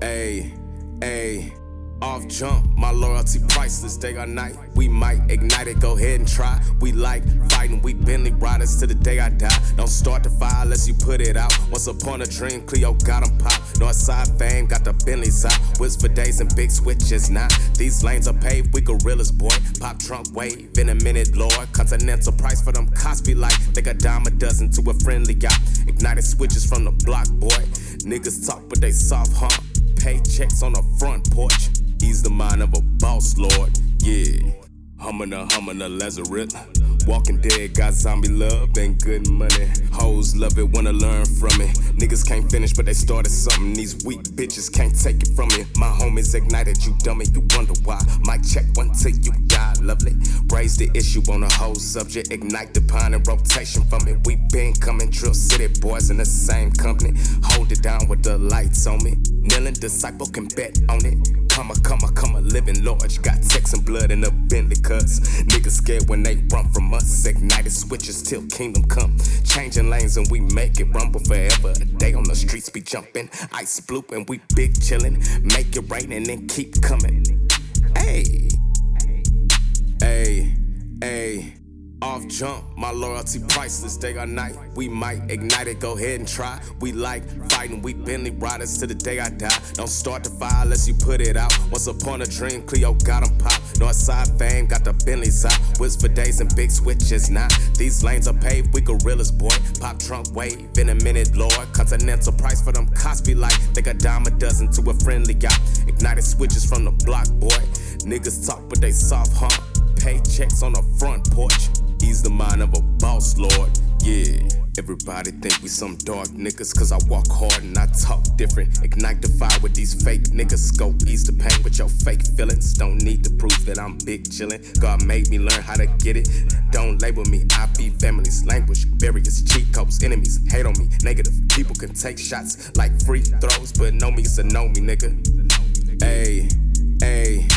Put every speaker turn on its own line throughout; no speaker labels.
Ayy, ayy. Off jump, my loyalty priceless. Day or night, we might ignite it. Go ahead and try. We like fighting, we Bentley riders to the day I die. Don't start the fire unless you put it out. Once upon a dream, Cleo got 'em pop. Northside fame, got the Bentleys out. Whiz for days and big switches now. These lanes are paved, we gorillas, boy. Pop trunk wave in a minute, Lord. Continental price for them Cosby like. Think a dime a dozen to a friendly guy. Ignited switches from the block, boy. Niggas talk, but they soft, huh? Paychecks on the front porch. He's the mind of a boss, Lord. Yeah. Humming a humming a Lazarus. Walking dead, got zombie love and good money. Hoes love it, wanna learn from it. Niggas can't finish, but they started something. These weak bitches can't take it from me. My homies ignited, you dummy, you wonder why. Mic check one till you die, lovely. Raise the issue on the whole subject. Ignite the pine and rotation from it. We been coming, Drill City boys in the same company. Hold it down with the lights on me. Kneeling disciple can bet on it. Come a, come a, come a living large. Got Texan blood in the Bentley cuts. Niggas scared when they run from us. Ignited switches till kingdom come. Changing lanes and we make it rumble forever. A day on the streets be jumping. Ice bloop and we big chillin'. Make it rain and then keep coming. Jump, my loyalty priceless. Day or night, we might ignite it. Go ahead and try. We like fighting, we Bentley riders to the day I die. Don't start the fire unless you put it out. Once upon a dream, Cleo got 'em pop. Northside fame, got the Bentleys out. Whiz for days and big switches now. These lanes are paved, we gorillas, boy. Pop trunk wave in a minute, Lord. Continental price for them Cosby like. Think a dime a dozen to a friendly guy. Ignited switches from the block, boy. Niggas talk, but they soft, huh? Paychecks on the front porch. Ease the mind of a boss, Lord. Yeah. Everybody think we some dark niggas, cause I walk hard and I talk different. Ignite the fire with these fake niggas. Scope ease the pain with your fake feelings. Don't need to prove that I'm big chillin'. God made me learn how to get it. Don't label me, I be families. Language, barriers, cheat codes, enemies. Hate on me, negative. People can take shots like free throws, but know me a know me, nigga. Ayy, ayy.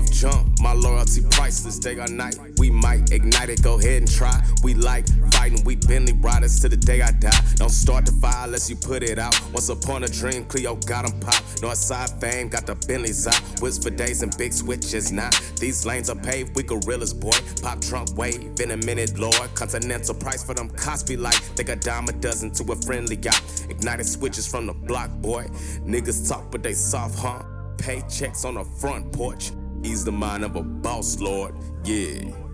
Off jump, my loyalty priceless. Day or night, we might ignite it. Go ahead and try. We like fighting, we Bentley riders to the day I die. Don't start the fire unless you put it out. Once upon a dream, Cleo got 'em pop. Northside fame, got the Bentleys out. Whiz for days and big switches now. These lanes are paved, we gorillas, boy. Pop trunk wave in a minute, Lord. Continental price for them Cosby like. Think a dime a dozen to a friendly guy. Ignited switches from the block, boy. Niggas talk, but they soft, huh? Paychecks on the front porch. Ease the mind of a boss, Lord. Yeah.